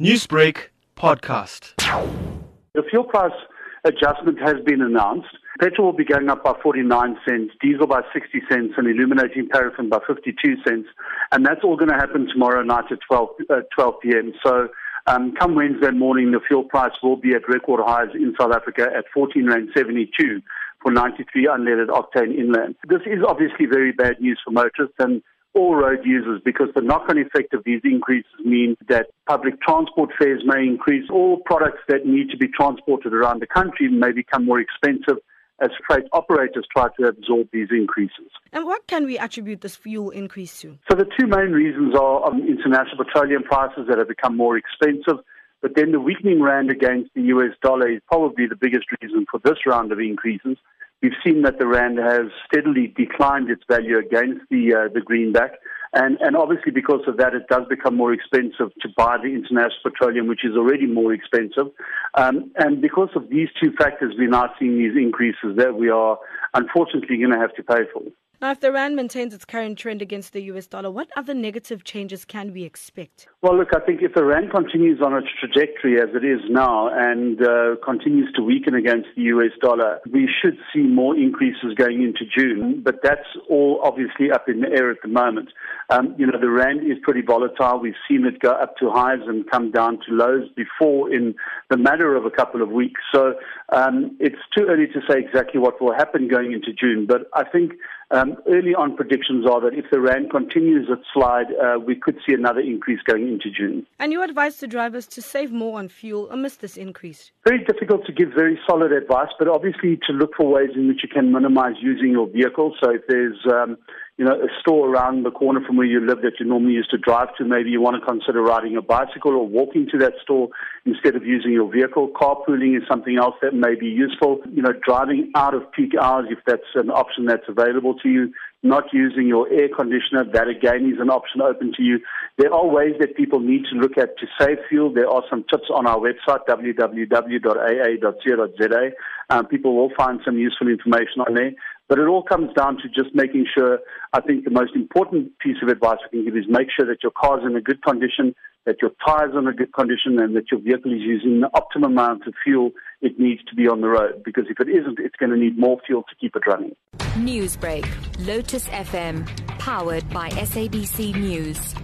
Newsbreak podcast. The fuel price adjustment has been announced. Petrol will be going up by 49 cents, diesel by 60 cents, and illuminating paraffin by 52 cents. And that's all going to happen tomorrow night at 12, uh, 12 p.m. So um, come Wednesday morning, the fuel price will be at record highs in South Africa at 14 Rand 72 for 93 unleaded octane inland. This is obviously very bad news for motorists and all road users because the knock-on effect of these increases mean that public transport fares may increase. All products that need to be transported around the country may become more expensive as freight operators try to absorb these increases. And what can we attribute this fuel increase to? So the two main reasons are um, international petroleum prices that have become more expensive, but then the weakening rand against the US dollar is probably the biggest reason for this round of increases. We've seen that the rand has steadily declined its value against the uh, the greenback, and and obviously because of that, it does become more expensive to buy the international petroleum, which is already more expensive. Um, and because of these two factors, we're now seeing these increases that we are unfortunately going to have to pay for. Now, if the Rand maintains its current trend against the US dollar, what other negative changes can we expect? Well, look, I think if the Rand continues on its trajectory as it is now and uh, continues to weaken against the US dollar, we should see more increases going into June, but that's all obviously up in the air at the moment. Um, you know, the Rand is pretty volatile. We've seen it go up to highs and come down to lows before in the matter of a couple of weeks. So um, it's too early to say exactly what will happen going into June, but I think um, early on predictions are that if the RAND continues its slide, uh, we could see another increase going into June. And you advise to drivers to save more on fuel amidst this increase? Very difficult to give very solid advice, but obviously to look for ways in which you can minimize using your vehicle. So if there's um, you know, a store around the corner from where you live that you normally used to drive to. Maybe you want to consider riding a bicycle or walking to that store instead of using your vehicle. Carpooling is something else that may be useful. You know, driving out of peak hours if that's an option that's available to you. Not using your air conditioner, that again is an option open to you. There are ways that people need to look at to save fuel. There are some tips on our website, www.aa.co.za. Um, people will find some useful information on there. But it all comes down to just making sure, I think the most important piece of advice we can give is make sure that your car is in a good condition, that your tires are in a good condition, and that your vehicle is using the optimum amount of fuel it needs to be on the road. Because if it isn't, it's going to need more fuel to keep it running. Newsbreak, Lotus FM, powered by SABC News.